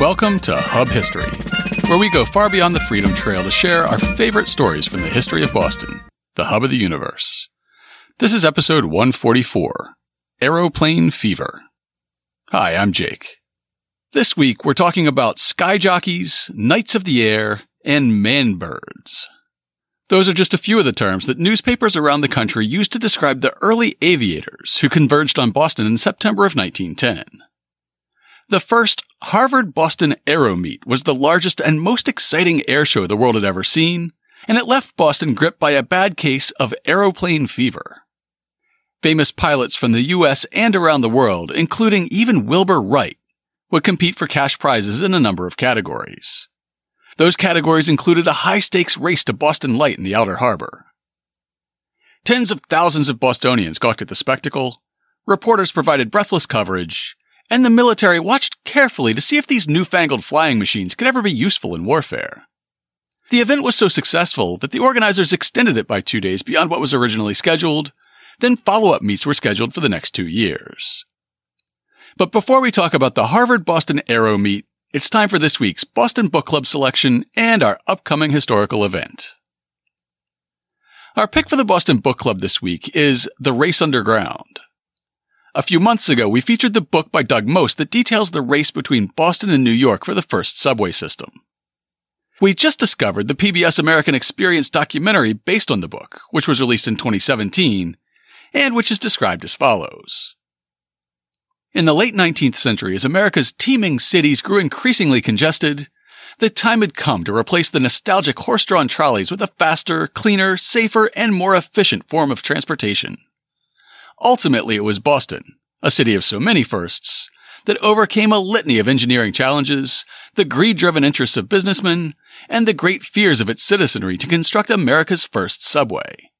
Welcome to Hub History, where we go far beyond the Freedom Trail to share our favorite stories from the history of Boston, the hub of the universe. This is episode 144 Aeroplane Fever. Hi, I'm Jake. This week, we're talking about sky jockeys, knights of the air, and man birds. Those are just a few of the terms that newspapers around the country used to describe the early aviators who converged on Boston in September of 1910. The first Harvard Boston Aero Meet was the largest and most exciting air show the world had ever seen, and it left Boston gripped by a bad case of aeroplane fever. Famous pilots from the US and around the world, including even Wilbur Wright, would compete for cash prizes in a number of categories. Those categories included a high stakes race to Boston Light in the Outer Harbor. Tens of thousands of Bostonians gawked at the spectacle, reporters provided breathless coverage, and the military watched carefully to see if these newfangled flying machines could ever be useful in warfare. The event was so successful that the organizers extended it by two days beyond what was originally scheduled, then follow up meets were scheduled for the next two years. But before we talk about the Harvard Boston Aero Meet, it's time for this week's Boston Book Club selection and our upcoming historical event. Our pick for the Boston Book Club this week is The Race Underground. A few months ago, we featured the book by Doug Most that details the race between Boston and New York for the first subway system. We just discovered the PBS American Experience documentary based on the book, which was released in 2017, and which is described as follows. In the late 19th century, as America's teeming cities grew increasingly congested, the time had come to replace the nostalgic horse-drawn trolleys with a faster, cleaner, safer, and more efficient form of transportation. Ultimately, it was Boston, a city of so many firsts, that overcame a litany of engineering challenges, the greed-driven interests of businessmen, and the great fears of its citizenry to construct America's first subway.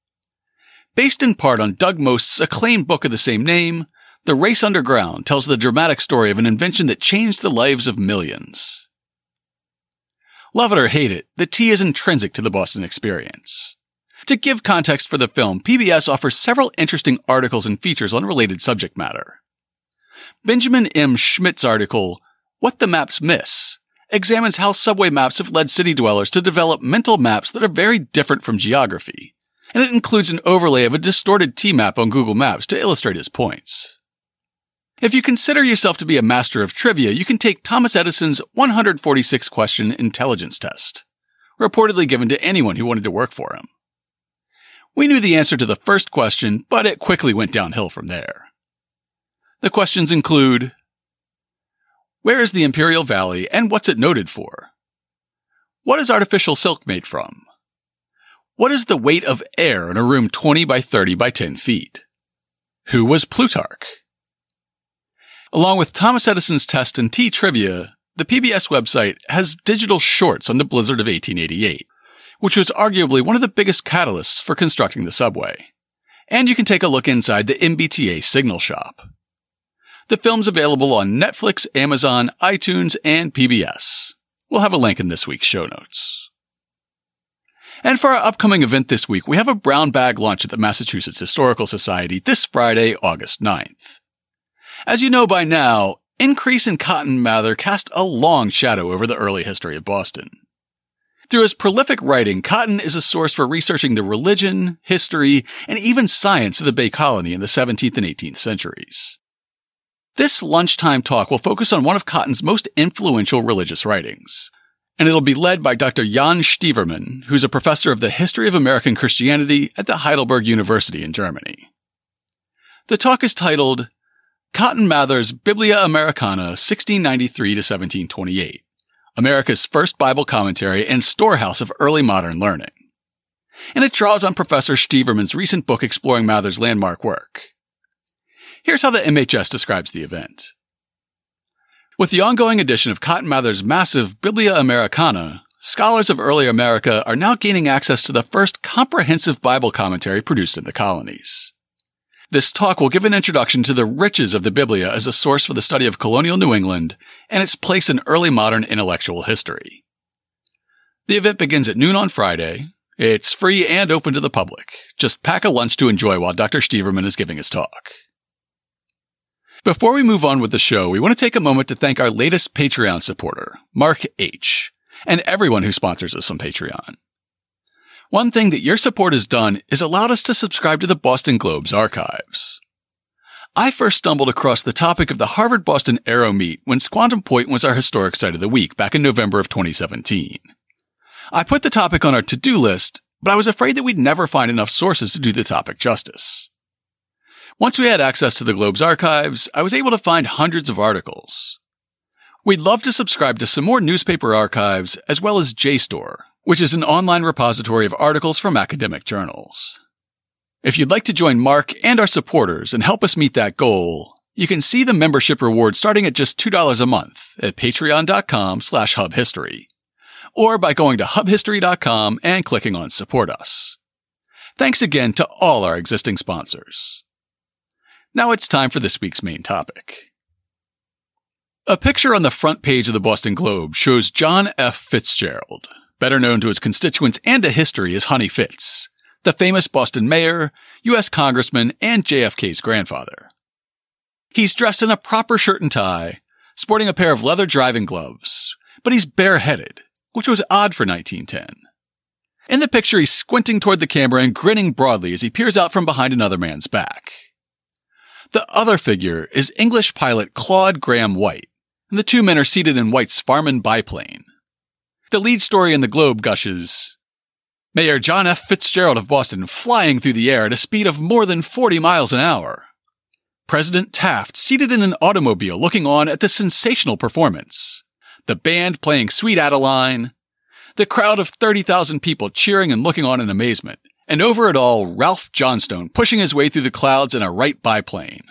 Based in part on Doug Most's acclaimed book of the same name, The Race Underground tells the dramatic story of an invention that changed the lives of millions. Love it or hate it, the T is intrinsic to the Boston experience. To give context for the film, PBS offers several interesting articles and features on related subject matter. Benjamin M. Schmidt's article, What the Maps Miss, examines how subway maps have led city dwellers to develop mental maps that are very different from geography, and it includes an overlay of a distorted T map on Google Maps to illustrate his points. If you consider yourself to be a master of trivia, you can take Thomas Edison's 146 question intelligence test, reportedly given to anyone who wanted to work for him. We knew the answer to the first question, but it quickly went downhill from there. The questions include Where is the Imperial Valley and what's it noted for? What is artificial silk made from? What is the weight of air in a room 20 by 30 by 10 feet? Who was Plutarch? Along with Thomas Edison's test and T trivia, the PBS website has digital shorts on the blizzard of 1888, which was arguably one of the biggest catalysts for constructing the subway. And you can take a look inside the MBTA signal shop. The film's available on Netflix, Amazon, iTunes, and PBS. We'll have a link in this week's show notes. And for our upcoming event this week, we have a brown bag launch at the Massachusetts Historical Society this Friday, August 9th. As you know by now, Increase and Cotton Mather cast a long shadow over the early history of Boston. Through his prolific writing, Cotton is a source for researching the religion, history, and even science of the Bay Colony in the 17th and 18th centuries. This lunchtime talk will focus on one of Cotton's most influential religious writings, and it'll be led by Dr. Jan Stievermann, who's a professor of the history of American Christianity at the Heidelberg University in Germany. The talk is titled Cotton Mather's Biblia Americana 1693 to 1728, America's first Bible commentary and storehouse of early modern learning. And it draws on Professor Stievermann's recent book exploring Mather's landmark work. Here's how the MHS describes the event. With the ongoing edition of Cotton Mather's massive Biblia Americana, scholars of early America are now gaining access to the first comprehensive Bible commentary produced in the colonies. This talk will give an introduction to the riches of the Biblia as a source for the study of colonial New England and its place in early modern intellectual history. The event begins at noon on Friday. It's free and open to the public. Just pack a lunch to enjoy while Dr. Stievermann is giving his talk. Before we move on with the show, we want to take a moment to thank our latest Patreon supporter, Mark H., and everyone who sponsors us on Patreon. One thing that your support has done is allowed us to subscribe to the Boston Globe's archives. I first stumbled across the topic of the Harvard Boston Aero Meet when Squantum Point was our historic site of the week back in November of 2017. I put the topic on our to-do list, but I was afraid that we'd never find enough sources to do the topic justice. Once we had access to the Globe's archives, I was able to find hundreds of articles. We'd love to subscribe to some more newspaper archives as well as JSTOR, which is an online repository of articles from academic journals. If you'd like to join Mark and our supporters and help us meet that goal, you can see the membership reward starting at just $2 a month at patreon.com slash hubhistory, or by going to hubhistory.com and clicking on support us. Thanks again to all our existing sponsors. Now it's time for this week's main topic. A picture on the front page of the Boston Globe shows John F. Fitzgerald, better known to his constituents and to history as Honey Fitz, the famous Boston mayor, U.S. congressman, and JFK's grandfather. He's dressed in a proper shirt and tie, sporting a pair of leather driving gloves, but he's bareheaded, which was odd for 1910. In the picture, he's squinting toward the camera and grinning broadly as he peers out from behind another man's back. The other figure is English pilot Claude Grahame-White, and the two men are seated in White's Farman biplane. The lead story in the Globe gushes Mayor John F. Fitzgerald of Boston flying through the air at a speed of more than 40 miles an hour. President Taft seated in an automobile looking on at the sensational performance. The band playing Sweet Adeline. The crowd of 30,000 people cheering and looking on in amazement and over it all, Ralph Johnstone pushing his way through the clouds in a Wright biplane.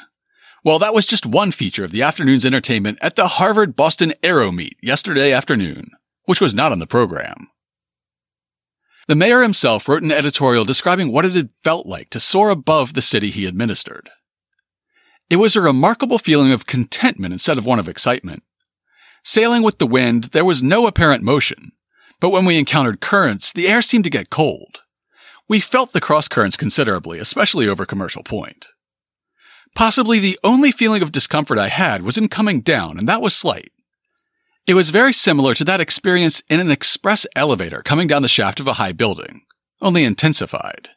Well, that was just one feature of the afternoon's entertainment at the Harvard Boston Aero Meet yesterday afternoon, which was not on the program. The mayor himself wrote an editorial describing what it had felt like to soar above the city he administered. It was a remarkable feeling of contentment instead of one of excitement. Sailing with the wind, there was no apparent motion, but when we encountered currents, the air seemed to get cold. We felt the cross currents considerably, especially over Commercial Point. Possibly the only feeling of discomfort I had was in coming down, and that was slight. It was very similar to that experience in an express elevator coming down the shaft of a high building, only intensified.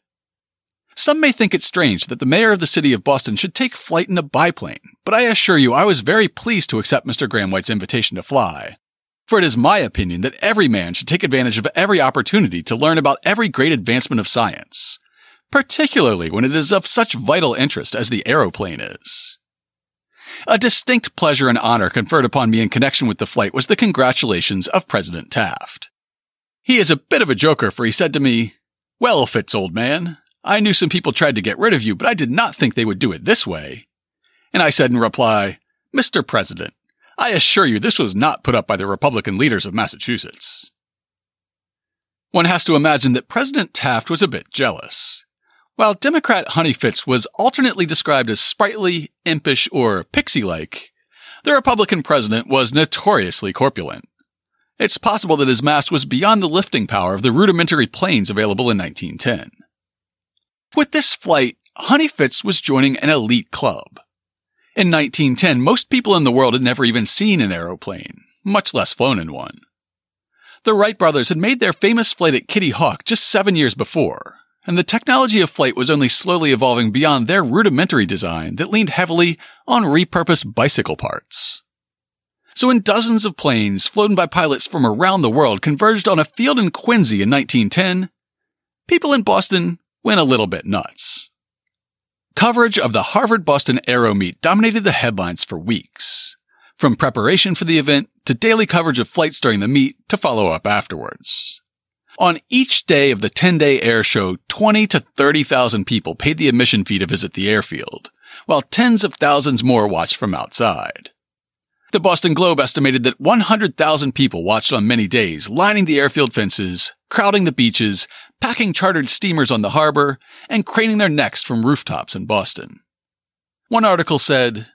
Some may think it strange that the mayor of the city of Boston should take flight in a biplane, but I assure you I was very pleased to accept Mr. Grahame-White's invitation to fly, for it is my opinion that every man should take advantage of every opportunity to learn about every great advancement of science, particularly when it is of such vital interest as the aeroplane is. A distinct pleasure and honor conferred upon me in connection with the flight was the congratulations of President Taft. He is a bit of a joker, for he said to me, Well, Fitz, old man, I knew some people tried to get rid of you, but I did not think they would do it this way. And I said in reply, Mr. President, I assure you this was not put up by the Republican leaders of Massachusetts. One has to imagine that President Taft was a bit jealous. While Democrat Honey Fitz was alternately described as sprightly, impish, or pixie-like, the Republican president was notoriously corpulent. It's possible that his mass was beyond the lifting power of the rudimentary planes available in 1910. With this flight, Honey Fitz was joining an elite club. In 1910, most people in the world had never even seen an aeroplane, much less flown in one. The Wright brothers had made their famous flight at Kitty Hawk just seven years before, and the technology of flight was only slowly evolving beyond their rudimentary design that leaned heavily on repurposed bicycle parts. So when dozens of planes flown by pilots from around the world converged on a field in Quincy in 1910, people in Boston went a little bit nuts. Coverage of the Harvard Boston Aero Meet dominated the headlines for weeks, from preparation for the event to daily coverage of flights during the meet to follow up afterwards. On each day of the 10 day air show, 20 to 30,000 people paid the admission fee to visit the airfield, while tens of thousands more watched from outside. The Boston Globe estimated that 100,000 people watched on many days, lining the airfield fences, crowding the beaches, packing chartered steamers on the harbor, and craning their necks from rooftops in Boston. One article said,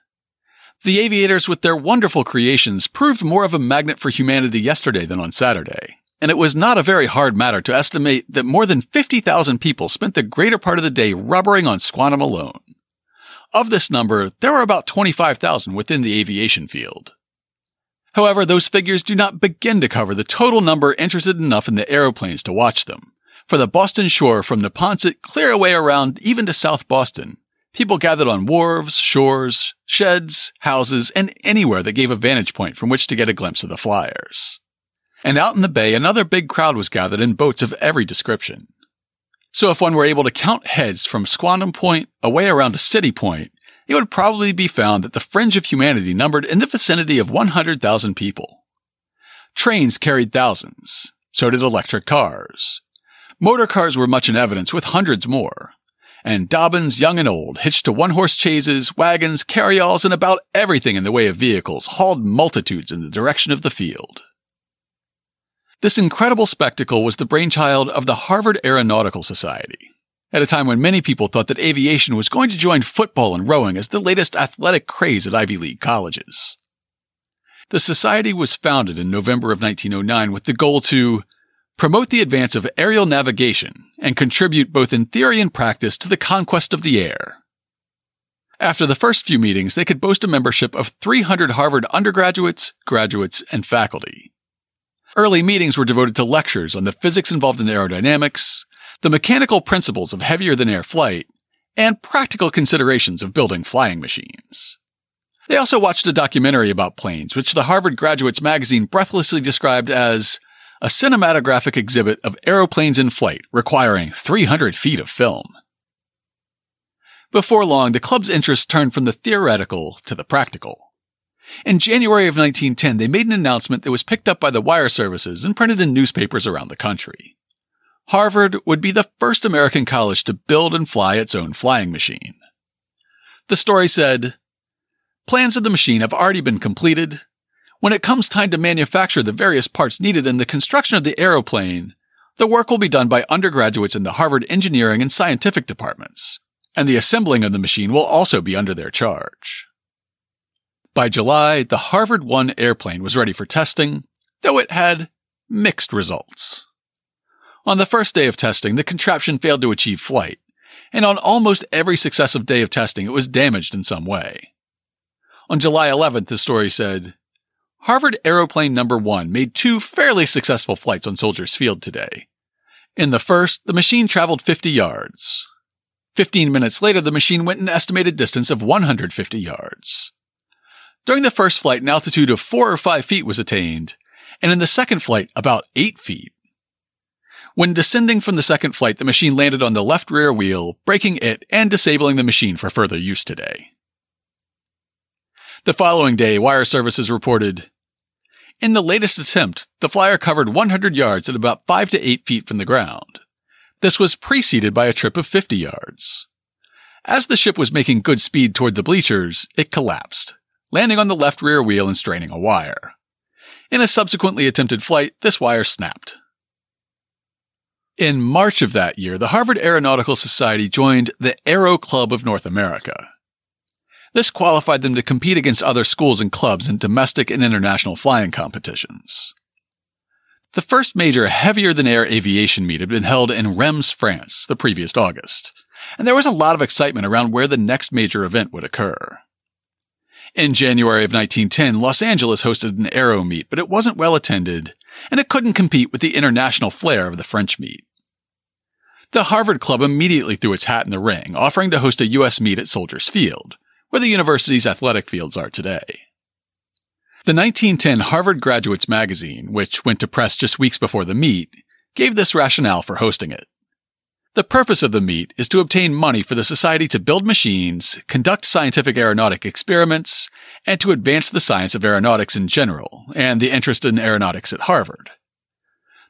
The aviators with their wonderful creations proved more of a magnet for humanity yesterday than on Saturday, and it was not a very hard matter to estimate that more than 50,000 people spent the greater part of the day rubbering on Squantum alone. Of this number, there were about 25,000 within the aviation field. However, those figures do not begin to cover the total number interested enough in the aeroplanes to watch them. For the Boston shore from Neponset clear away around even to South Boston, people gathered on wharves, shores, sheds, houses, and anywhere that gave a vantage point from which to get a glimpse of the flyers. And out in the bay, another big crowd was gathered in boats of every description. So if one were able to count heads from Squantum Point away around to City Point, it would probably be found that the fringe of humanity numbered in the vicinity of 100,000 people. Trains carried thousands. So did electric cars. Motor cars were much in evidence with hundreds more. And Dobbins, young and old, hitched to one-horse chaises, wagons, carryalls, and about everything in the way of vehicles hauled multitudes in the direction of the field. This incredible spectacle was the brainchild of the Harvard Aeronautical Society, at a time when many people thought that aviation was going to join football and rowing as the latest athletic craze at Ivy League colleges. The society was founded in November of 1909 with the goal to promote the advance of aerial navigation and contribute both in theory and practice to the conquest of the air. After the first few meetings, they could boast a membership of 300 Harvard undergraduates, graduates, and faculty. Early meetings were devoted to lectures on the physics involved in aerodynamics, the mechanical principles of heavier than air flight, and practical considerations of building flying machines. They also watched a documentary about planes, which the Harvard Graduates magazine breathlessly described as a cinematographic exhibit of aeroplanes in flight requiring 300 feet of film. Before long, the club's interest turned from the theoretical to the practical. In January of 1910, they made an announcement that was picked up by the wire services and printed in newspapers around the country. Harvard would be the first American college to build and fly its own flying machine. The story said, Plans of the machine have already been completed. When it comes time to manufacture the various parts needed in the construction of the aeroplane, the work will be done by undergraduates in the Harvard engineering and scientific departments, and the assembling of the machine will also be under their charge. By July, the Harvard 1 airplane was ready for testing, though it had mixed results. On the first day of testing, the contraption failed to achieve flight, and on almost every successive day of testing, it was damaged in some way. On July 11th, the story said, Harvard Aeroplane Number 1 made two fairly successful flights on Soldiers Field today. In the first, the machine traveled 50 yards. 15 minutes later, the machine went an estimated distance of 150 yards. During the first flight, an altitude of four or five feet was attained, and in the second flight, about eight feet. When descending from the second flight, the machine landed on the left rear wheel, breaking it and disabling the machine for further use today. The following day, wire services reported, in the latest attempt, the flyer covered 100 yards at about 5 to 8 feet from the ground. This was preceded by a trip of 50 yards. As the ship was making good speed toward the bleachers, it collapsed, landing on the left rear wheel and straining a wire. In a subsequently attempted flight, this wire snapped. In March of that year, the Harvard Aeronautical Society joined the Aero Club of North America. This qualified them to compete against other schools and clubs in domestic and international flying competitions. The first major heavier than air aviation meet had been held in Reims, France, the previous August, and there was a lot of excitement around where the next major event would occur. In January of 1910, Los Angeles hosted an aero meet, but it wasn't well attended, and it couldn't compete with the international flair of the French meet. The Harvard Club immediately threw its hat in the ring, offering to host a U.S. meet at Soldiers Field, where the university's athletic fields are today. The 1910 Harvard Graduates magazine, which went to press just weeks before the meet, gave this rationale for hosting it. The purpose of the meet is to obtain money for the society to build machines, conduct scientific aeronautic experiments, and to advance the science of aeronautics in general, and the interest in aeronautics at Harvard.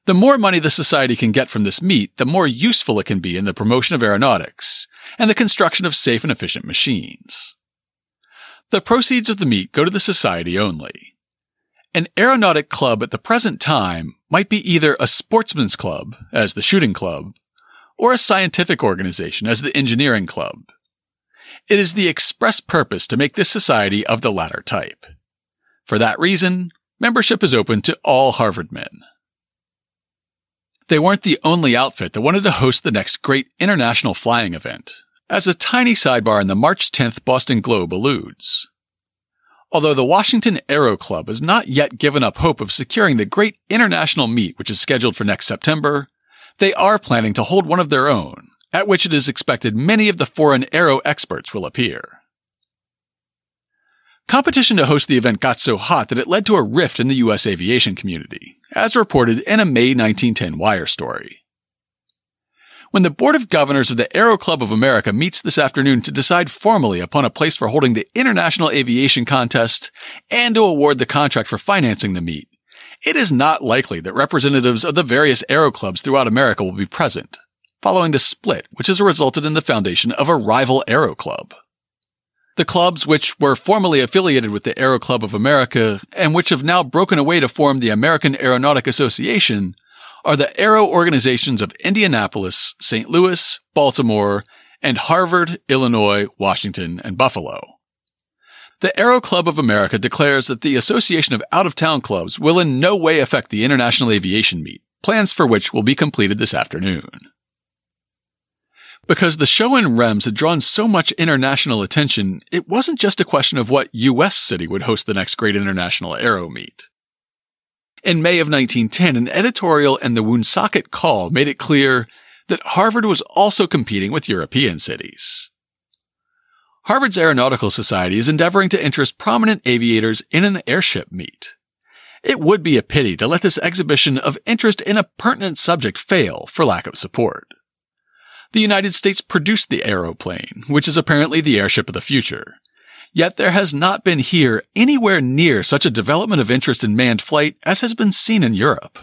The more money the society can get from this meet, the more useful it can be in the promotion of aeronautics and the construction of safe and efficient machines. The proceeds of the meet go to the society only. An aeronautic club at the present time might be either a sportsman's club, as the shooting club, or a scientific organization as the engineering club. It is the express purpose to make this society of the latter type. For that reason, membership is open to all Harvard men. They weren't the only outfit that wanted to host the next great international flying event, as a tiny sidebar in the March 10th Boston Globe alludes. Although the Washington Aero Club has not yet given up hope of securing the great international meet which is scheduled for next September, they are planning to hold one of their own, at which it is expected many of the foreign aero experts will appear. Competition to host the event got so hot that it led to a rift in the U.S. aviation community, as reported in a May 1910 Wire story. When the Board of Governors of the Aero Club of America meets this afternoon to decide formally upon a place for holding the International Aviation Contest and to award the contract for financing the meet, it is not likely that representatives of the various aero clubs throughout America will be present, following the split which has resulted in the foundation of a rival aero club. The clubs, which were formerly affiliated with the Aero Club of America and which have now broken away to form the American Aeronautic Association, are the aero organizations of Indianapolis, St. Louis, Baltimore, and Harvard, Illinois, Washington, and Buffalo. The Aero Club of America declares that the Association of Out of Town Clubs will in no way affect the International Aviation Meet, plans for which will be completed this afternoon. Because the show in Reims had drawn so much international attention, it wasn't just a question of what US city would host the next great international aero meet. In May of 1910, an editorial in the Woonsocket Call made it clear that Harvard was also competing with European cities. Harvard's Aeronautical Society is endeavoring to interest prominent aviators in an airship meet. It would be a pity to let this exhibition of interest in a pertinent subject fail for lack of support the United States produced the aeroplane, which is apparently the airship of the future. Yet there has not been here anywhere near such a development of interest in manned flight as has been seen in Europe.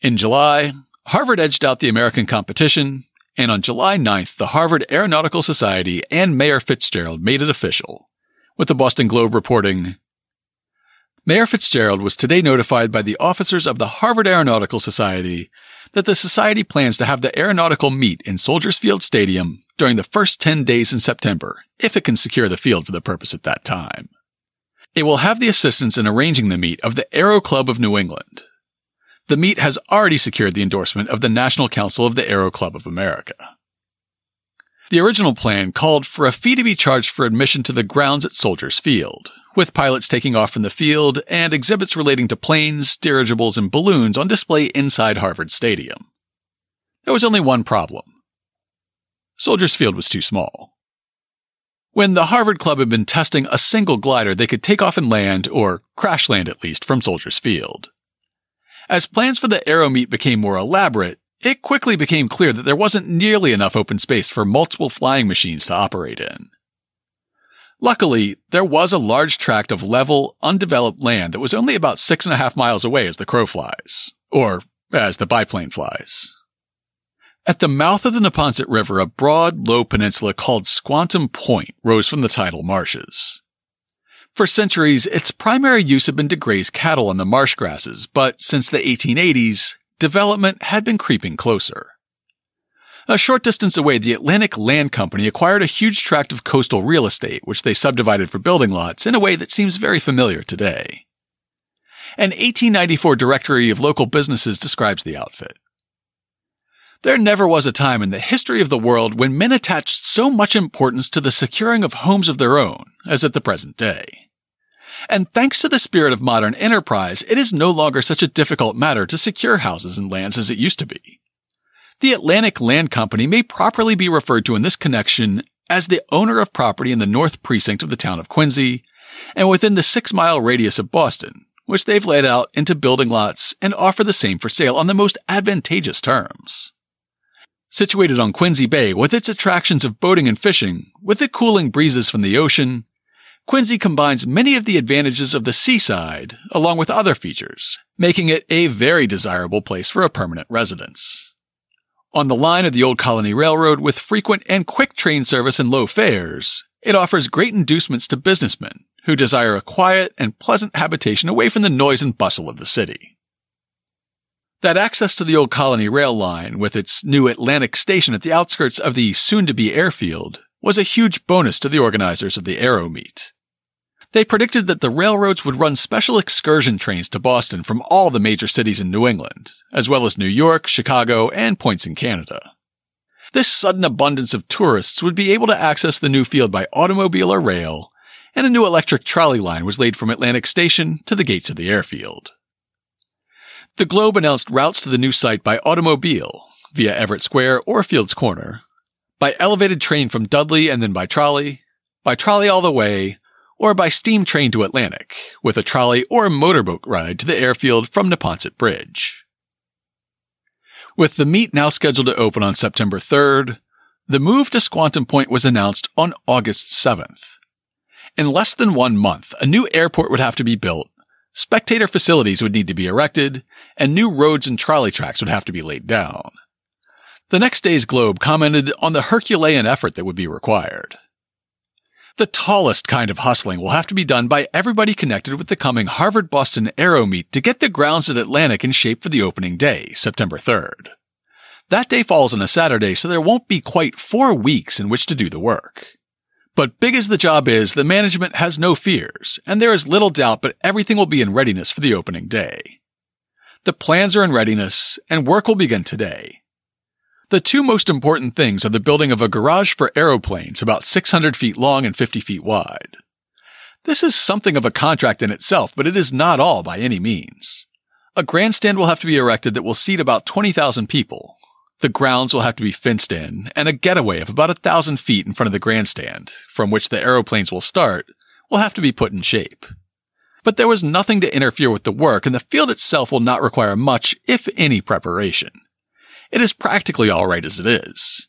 In July, Harvard edged out the American competition, and on July 9th, the Harvard Aeronautical Society and Mayor Fitzgerald made it official, with the Boston Globe reporting, Mayor Fitzgerald was today notified by the officers of the Harvard Aeronautical Society that the Society plans to have the aeronautical meet in Soldiers Field Stadium during the first 10 days in September, if it can secure the field for the purpose at that time. It will have the assistance in arranging the meet of the Aero Club of New England. The meet has already secured the endorsement of the National Council of the Aero Club of America. The original plan called for a fee to be charged for admission to the grounds at Soldiers Field, with pilots taking off from the field and exhibits relating to planes, dirigibles, and balloons on display inside Harvard Stadium. There was only one problem. Soldiers Field was too small. When the Harvard Club had been testing a single glider they could take off and land, or crash land at least, from Soldiers Field. As plans for the aero meet became more elaborate, it quickly became clear that there wasn't nearly enough open space for multiple flying machines to operate in. Luckily, there was a large tract of level, undeveloped land that was only about six and a half miles away as the crow flies, or as the biplane flies. At the mouth of the Neponset River, a broad, low peninsula called Squantum Point rose from the tidal marshes. For centuries, its primary use had been to graze cattle on the marsh grasses, but since the 1880s, development had been creeping closer. A short distance away, the Atlantic Land Company acquired a huge tract of coastal real estate, which they subdivided for building lots in a way that seems very familiar today. An 1894 directory of local businesses describes the outfit. There never was a time in the history of the world when men attached so much importance to the securing of homes of their own as at the present day. And thanks to the spirit of modern enterprise, it is no longer such a difficult matter to secure houses and lands as it used to be. The Atlantic Land Company may properly be referred to in this connection as the owner of property in the North Precinct of the town of Quincy and within the six mile radius of Boston, which they've laid out into building lots and offer the same for sale on the most advantageous terms. Situated on Quincy Bay with its attractions of boating and fishing, with the cooling breezes from the ocean, Quincy combines many of the advantages of the seaside along with other features, making it a very desirable place for a permanent residence. On the line of the Old Colony Railroad with frequent and quick train service and low fares, it offers great inducements to businessmen who desire a quiet and pleasant habitation away from the noise and bustle of the city. That access to the Old Colony Rail line with its new Atlantic station at the outskirts of the soon-to-be airfield was a huge bonus to the organizers of the Aero Meet. They predicted that the railroads would run special excursion trains to Boston from all the major cities in New England, as well as New York, Chicago, and points in Canada. This sudden abundance of tourists would be able to access the new field by automobile or rail, and a new electric trolley line was laid from Atlantic Station to the gates of the airfield. The Globe announced routes to the new site by automobile, via Everett Square or Fields Corner, by elevated train from Dudley and then by trolley, by trolley all the way, or by steam train to Atlantic, with a trolley or a motorboat ride to the airfield from Neponset Bridge. With the meet now scheduled to open on September 3rd, the move to Squantum Point was announced on August 7th. In less than one month, a new airport would have to be built, spectator facilities would need to be erected, and new roads and trolley tracks would have to be laid down. The next day's Globe commented on the Herculean effort that would be required. The tallest kind of hustling will have to be done by everybody connected with the coming Harvard Boston Aero Meet to get the grounds at Atlantic in shape for the opening day, September 3rd. That day falls on a Saturday, so there won't be quite four weeks in which to do the work. But big as the job is, the management has no fears, and there is little doubt but everything will be in readiness for the opening day. The plans are in readiness, and work will begin today. The two most important things are the building of a garage for aeroplanes about 600 feet long and 50 feet wide. This is something of a contract in itself, but it is not all by any means. A grandstand will have to be erected that will seat about 20,000 people. The grounds will have to be fenced in, and a getaway of about a thousand feet in front of the grandstand, from which the aeroplanes will start, will have to be put in shape. But there was nothing to interfere with the work, and the field itself will not require much, if any, preparation. It is practically all right as it is.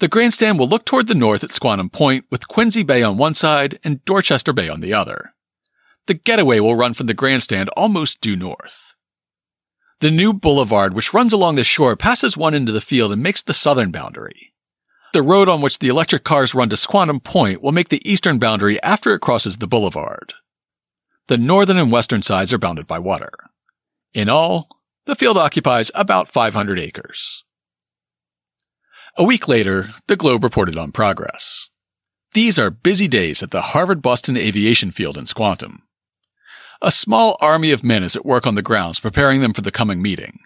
The grandstand will look toward the north at Squantum Point with Quincy Bay on one side and Dorchester Bay on the other. The getaway will run from the grandstand almost due north. The new boulevard which runs along the shore passes one of the field and makes the southern boundary. The road on which the electric cars run to Squantum Point will make the eastern boundary after it crosses the boulevard. The northern and western sides are bounded by water. In all, the field occupies about 500 acres. A week later, the Globe reported on progress. These are busy days at the Harvard Boston Aviation Field in Squantum. A small army of men is at work on the grounds preparing them for the coming meeting.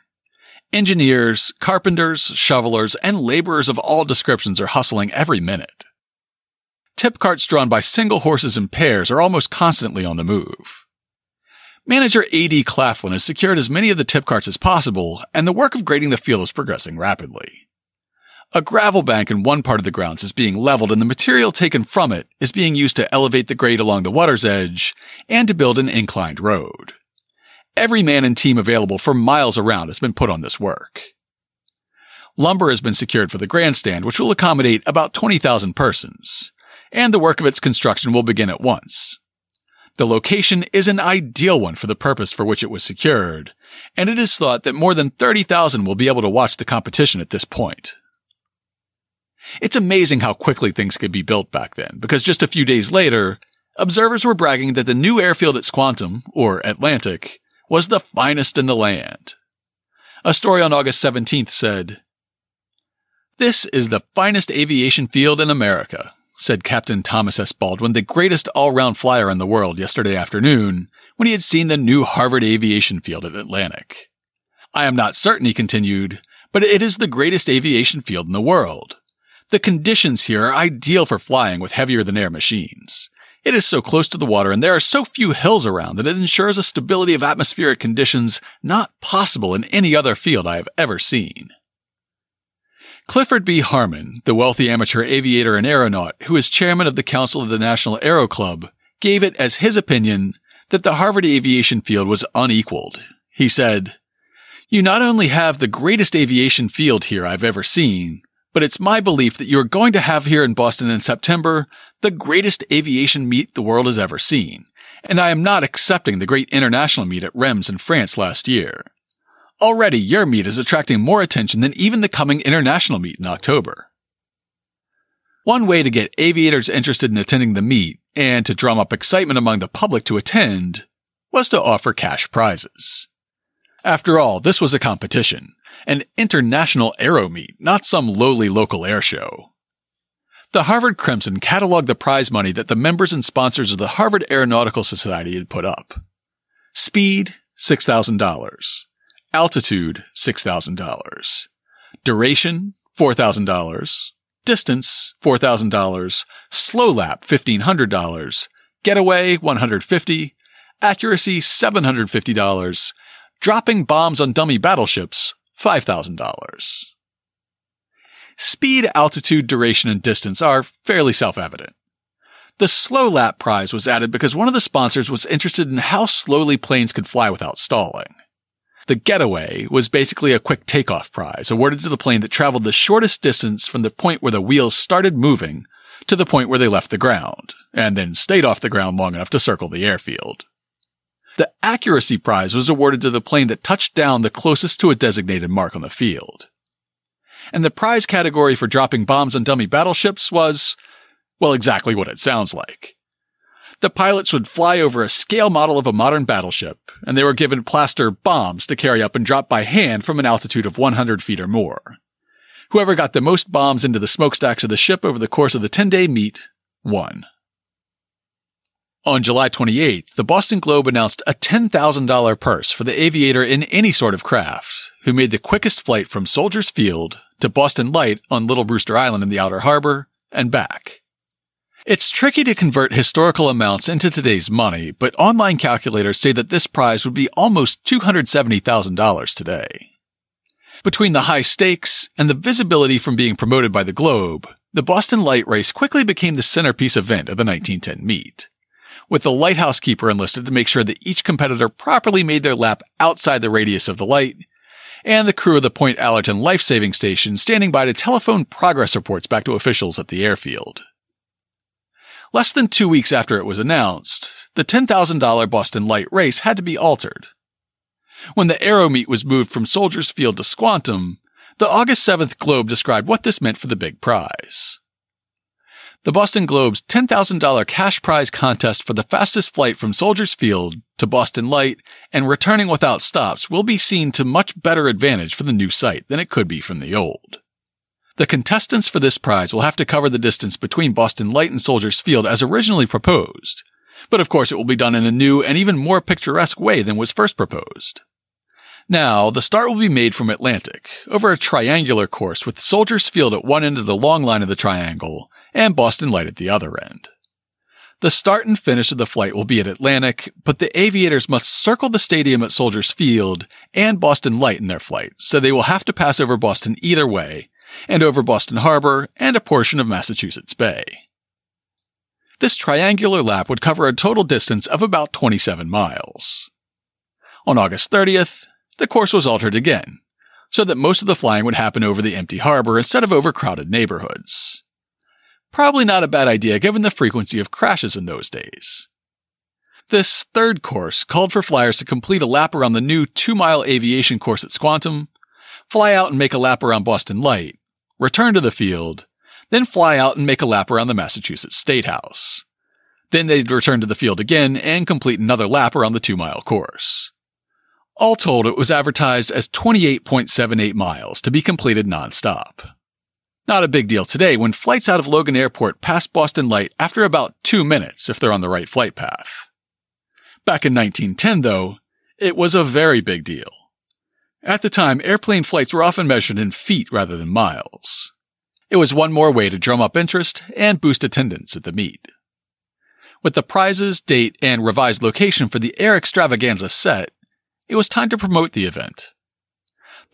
Engineers, carpenters, shovelers, and laborers of all descriptions are hustling every minute. Tip carts drawn by single horses and pairs are almost constantly on the move. Manager A.D. Claflin has secured as many of the tip carts as possible, and the work of grading the field is progressing rapidly. A gravel bank in one part of the grounds is being leveled and the material taken from it is being used to elevate the grade along the water's edge and to build an inclined road. Every man and team available for miles around has been put on this work. Lumber has been secured for the grandstand, which will accommodate about 20,000 persons, and the work of its construction will begin at once. The location is an ideal one for the purpose for which it was secured, and it is thought that more than 30,000 will be able to watch the competition at this point. It's amazing how quickly things could be built back then, because just a few days later, observers were bragging that the new airfield at Squantum, or Atlantic, was the finest in the land. A story on August 17th said, This is the finest aviation field in America said Captain Thomas S. Baldwin, the greatest all-round flyer in the world yesterday afternoon, when he had seen the new Harvard aviation field at Atlantic. I am not certain, he continued, but it is the greatest aviation field in the world. The conditions here are ideal for flying with heavier than air machines. It is so close to the water and there are so few hills around that it ensures a stability of atmospheric conditions not possible in any other field I have ever seen. Clifford B. Harmon, the wealthy amateur aviator and aeronaut who is chairman of the Council of the National Aero Club, gave it as his opinion that the Harvard aviation field was unequaled. He said, You not only have the greatest aviation field here I've ever seen, but it's my belief that you're going to have here in Boston in September the greatest aviation meet the world has ever seen. And I am not accepting the great international meet at Reims in France last year. Already, your meet is attracting more attention than even the coming international meet in October. One way to get aviators interested in attending the meet and to drum up excitement among the public to attend was to offer cash prizes. After all, this was a competition, an international aero meet, not some lowly local air show. The Harvard Crimson cataloged the prize money that the members and sponsors of the Harvard Aeronautical Society had put up. Speed, $6,000. Altitude, $6,000. Duration, $4,000. Distance, $4,000. Slow lap, $1,500. Getaway, $150. Accuracy, $750. Dropping bombs on dummy battleships, $5,000. Speed, altitude, duration, and distance are fairly self-evident. The slow lap prize was added because one of the sponsors was interested in how slowly planes could fly without stalling. The getaway was basically a quick takeoff prize awarded to the plane that traveled the shortest distance from the point where the wheels started moving to the point where they left the ground, and then stayed off the ground long enough to circle the airfield. The accuracy prize was awarded to the plane that touched down the closest to a designated mark on the field. And the prize category for dropping bombs on dummy battleships was well, exactly what it sounds like. The pilots would fly over a scale model of a modern battleship, and they were given plaster bombs to carry up and drop by hand from an altitude of 100 feet or more. Whoever got the most bombs into the smokestacks of the ship over the course of the 10 day meet won. On July 28th, the Boston Globe announced a $10,000 purse for the aviator in any sort of craft who made the quickest flight from Soldiers Field to Boston Light on Little Brewster Island in the Outer Harbor and back. It's tricky to convert historical amounts into today's money, but online calculators say that this prize would be almost $270,000 today. Between the high stakes and the visibility from being promoted by the Globe, the Boston Light Race quickly became the centerpiece event of the 1910 meet. With the lighthouse keeper enlisted to make sure that each competitor properly made their lap outside the radius of the light, and the crew of the Point Allerton Life Saving Station standing by to telephone progress reports back to officials at the airfield. Less than two weeks after it was announced, the $10,000 Boston Light race had to be altered. When the Aero meet was moved from Soldiers Field to Squantum, the August 7th Globe described what this meant for the big prize. The Boston Globe's $10,000 cash prize contest for the fastest flight from Soldiers Field to Boston Light and returning without stops will be seen to much better advantage for the new site than it could be from the old. The contestants for this prize will have to cover the distance between Boston Light and Soldiers Field as originally proposed. But of course it will be done in a new and even more picturesque way than was first proposed. Now, the start will be made from Atlantic, over a triangular course with Soldiers Field at one end of the long line of the triangle and Boston Light at the other end. The start and finish of the flight will be at Atlantic, but the aviators must circle the stadium at Soldiers Field and Boston Light in their flight, so they will have to pass over Boston either way, and over Boston Harbor and a portion of Massachusetts Bay. This triangular lap would cover a total distance of about 27 miles. On August 30th, the course was altered again, so that most of the flying would happen over the empty harbor instead of over crowded neighborhoods. Probably not a bad idea given the frequency of crashes in those days. This third course called for flyers to complete a lap around the new two mile aviation course at Squantum, fly out and make a lap around Boston Light, return to the field, then fly out and make a lap around the Massachusetts State House. Then they'd return to the field again and complete another lap around the two mile course. All told, it was advertised as 28.78 miles to be completed nonstop. Not a big deal today when flights out of Logan Airport pass Boston Light after about two minutes if they're on the right flight path. Back in 1910, though, it was a very big deal. At the time, airplane flights were often measured in feet rather than miles. It was one more way to drum up interest and boost attendance at the meet. With the prizes, date, and revised location for the Air Extravaganza set, it was time to promote the event.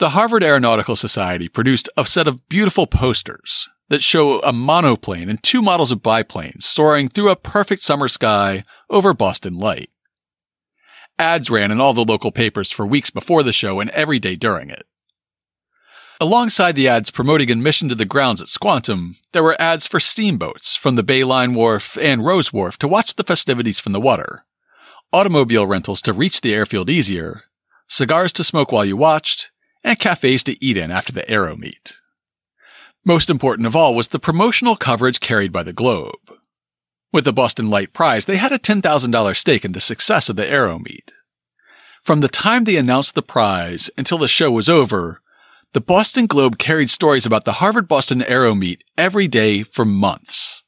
The Harvard Aeronautical Society produced a set of beautiful posters that show a monoplane and two models of biplanes soaring through a perfect summer sky over Boston Light. Ads ran in all the local papers for weeks before the show and every day during it. Alongside the ads promoting admission to the grounds at Squantum, there were ads for steamboats from the Bayline Wharf and Rowes Wharf to watch the festivities from the water, automobile rentals to reach the airfield easier, cigars to smoke while you watched, and cafes to eat in after the Aero meet. Most important of all was the promotional coverage carried by the Globe. With the Boston Light Prize, they had a $10,000 stake in the success of the Aero meet. From the time they announced the prize until the show was over, the Boston Globe carried stories about the Harvard Boston Aero meet every day for months.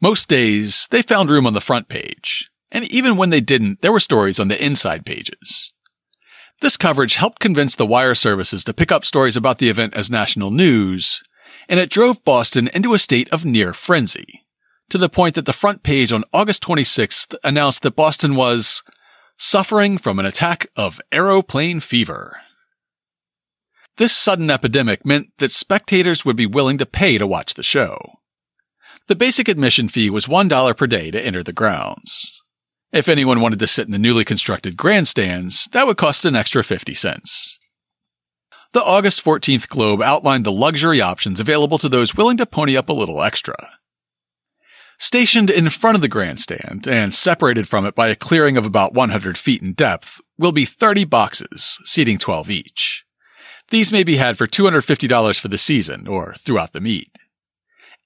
Most days, they found room on the front page, and even when they didn't, there were stories on the inside pages. This coverage helped convince the wire services to pick up stories about the event as national news, and it drove Boston into a state of near frenzy, to the point that the front page on August 26th announced that Boston was suffering from an attack of aeroplane fever. This sudden epidemic meant that spectators would be willing to pay to watch the show. The basic admission fee was $1 per day to enter the grounds. If anyone wanted to sit in the newly constructed grandstands, that would cost an extra 50 cents. The August 14th Globe outlined the luxury options available to those willing to pony up a little extra. Stationed in front of the grandstand and separated from it by a clearing of about 100 feet in depth will be 30 boxes, seating 12 each. These may be had for $250 for the season or throughout the meet.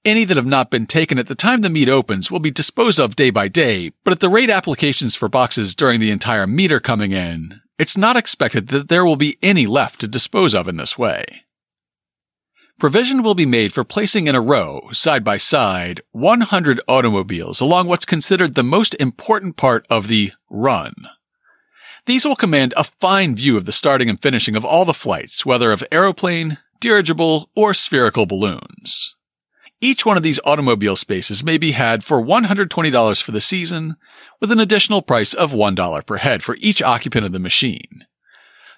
Any that have not been taken at the time the meet opens will be disposed of day by day, but at the rate applications for boxes during the entire meet are coming in, it's not expected that there will be any left to dispose of in this way. Provision will be made for placing in a row, side by side, 100 automobiles along what's considered the most important part of the run. These will command a fine view of the starting and finishing of all the flights, whether of aeroplane, dirigible, or spherical balloons. Each one of these automobile spaces may be had for $120 for the season, with an additional price of $1 per head for each occupant of the machine.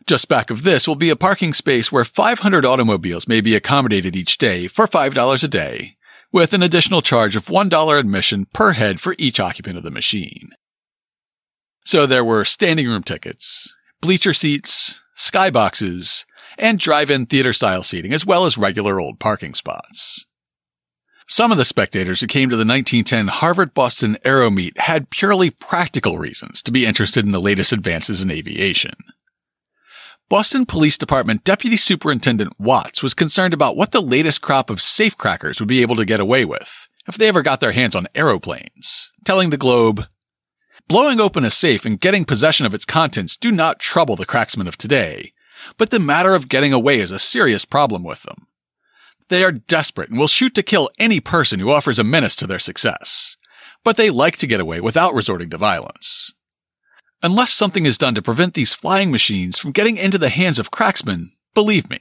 Just back of this will be a parking space where 500 automobiles may be accommodated each day for $5 a day, with an additional charge of $1 admission per head for each occupant of the machine. So there were standing room tickets, bleacher seats, skyboxes, and drive-in theater style seating, as well as regular old parking spots. Some of the spectators who came to the 1910 Harvard Boston Aero Meet had purely practical reasons to be interested in the latest advances in aviation. Boston Police Department Deputy Superintendent Watts was concerned about what the latest crop of safecrackers would be able to get away with if they ever got their hands on aeroplanes, telling the Globe, Blowing open a safe and getting possession of its contents do not trouble the cracksmen of today, but the matter of getting away is a serious problem with them. They are desperate and will shoot to kill any person who offers a menace to their success, but they like to get away without resorting to violence. Unless something is done to prevent these flying machines from getting into the hands of cracksmen, believe me,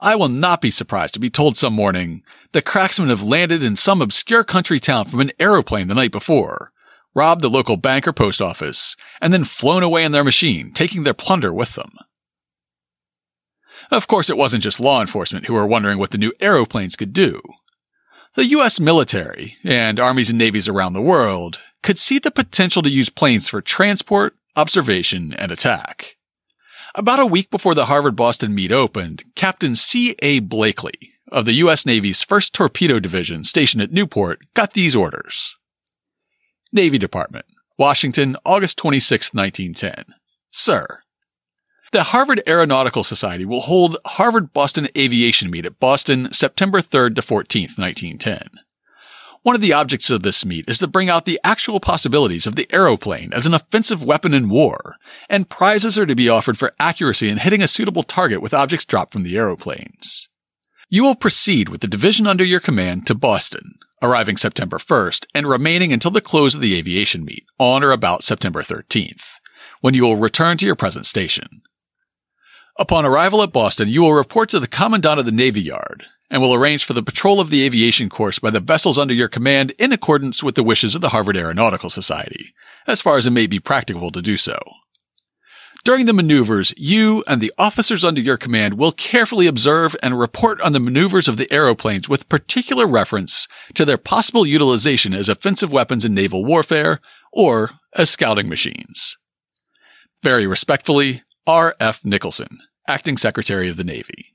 I will not be surprised to be told some morning that cracksmen have landed in some obscure country town from an aeroplane the night before, robbed the local bank or post office, and then flown away in their machine, taking their plunder with them. Of course, it wasn't just law enforcement who were wondering what the new aeroplanes could do. The US military, and armies and navies around the world, could see the potential to use planes for transport, observation, and attack. About a week before the Harvard Boston meet opened, Captain C.A. Blakely of the U.S. Navy's 1st Torpedo Division stationed at Newport got these orders. Navy Department, Washington, August 26, 1910. Sir, the Harvard Aeronautical Society will hold Harvard Boston Aviation Meet at Boston September 3rd to 14th, 1910. One of the objects of this meet is to bring out the actual possibilities of the aeroplane as an offensive weapon in war, and prizes are to be offered for accuracy in hitting a suitable target with objects dropped from the aeroplanes. You will proceed with the division under your command to Boston, arriving September 1st and remaining until the close of the aviation meet on or about September 13th, when you will return to your present station. Upon arrival at Boston, you will report to the Commandant of the Navy Yard and will arrange for the patrol of the aviation course by the vessels under your command in accordance with the wishes of the Harvard Aeronautical Society, as far as it may be practicable to do so. During the maneuvers, you and the officers under your command will carefully observe and report on the maneuvers of the aeroplanes with particular reference to their possible utilization as offensive weapons in naval warfare or as scouting machines. Very respectfully, R. F. Nicholson, Acting Secretary of the Navy.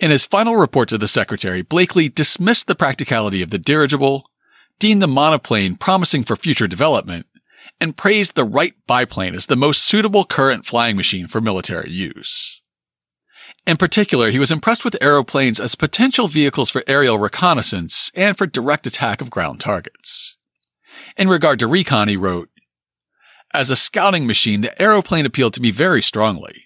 In his final report to the Secretary, Blakely dismissed the practicality of the dirigible, deemed the monoplane promising for future development, and praised the Wright biplane as the most suitable current flying machine for military use. In particular, he was impressed with aeroplanes as potential vehicles for aerial reconnaissance and for direct attack of ground targets. In regard to recon, he wrote, As a scouting machine, the aeroplane appealed to me very strongly.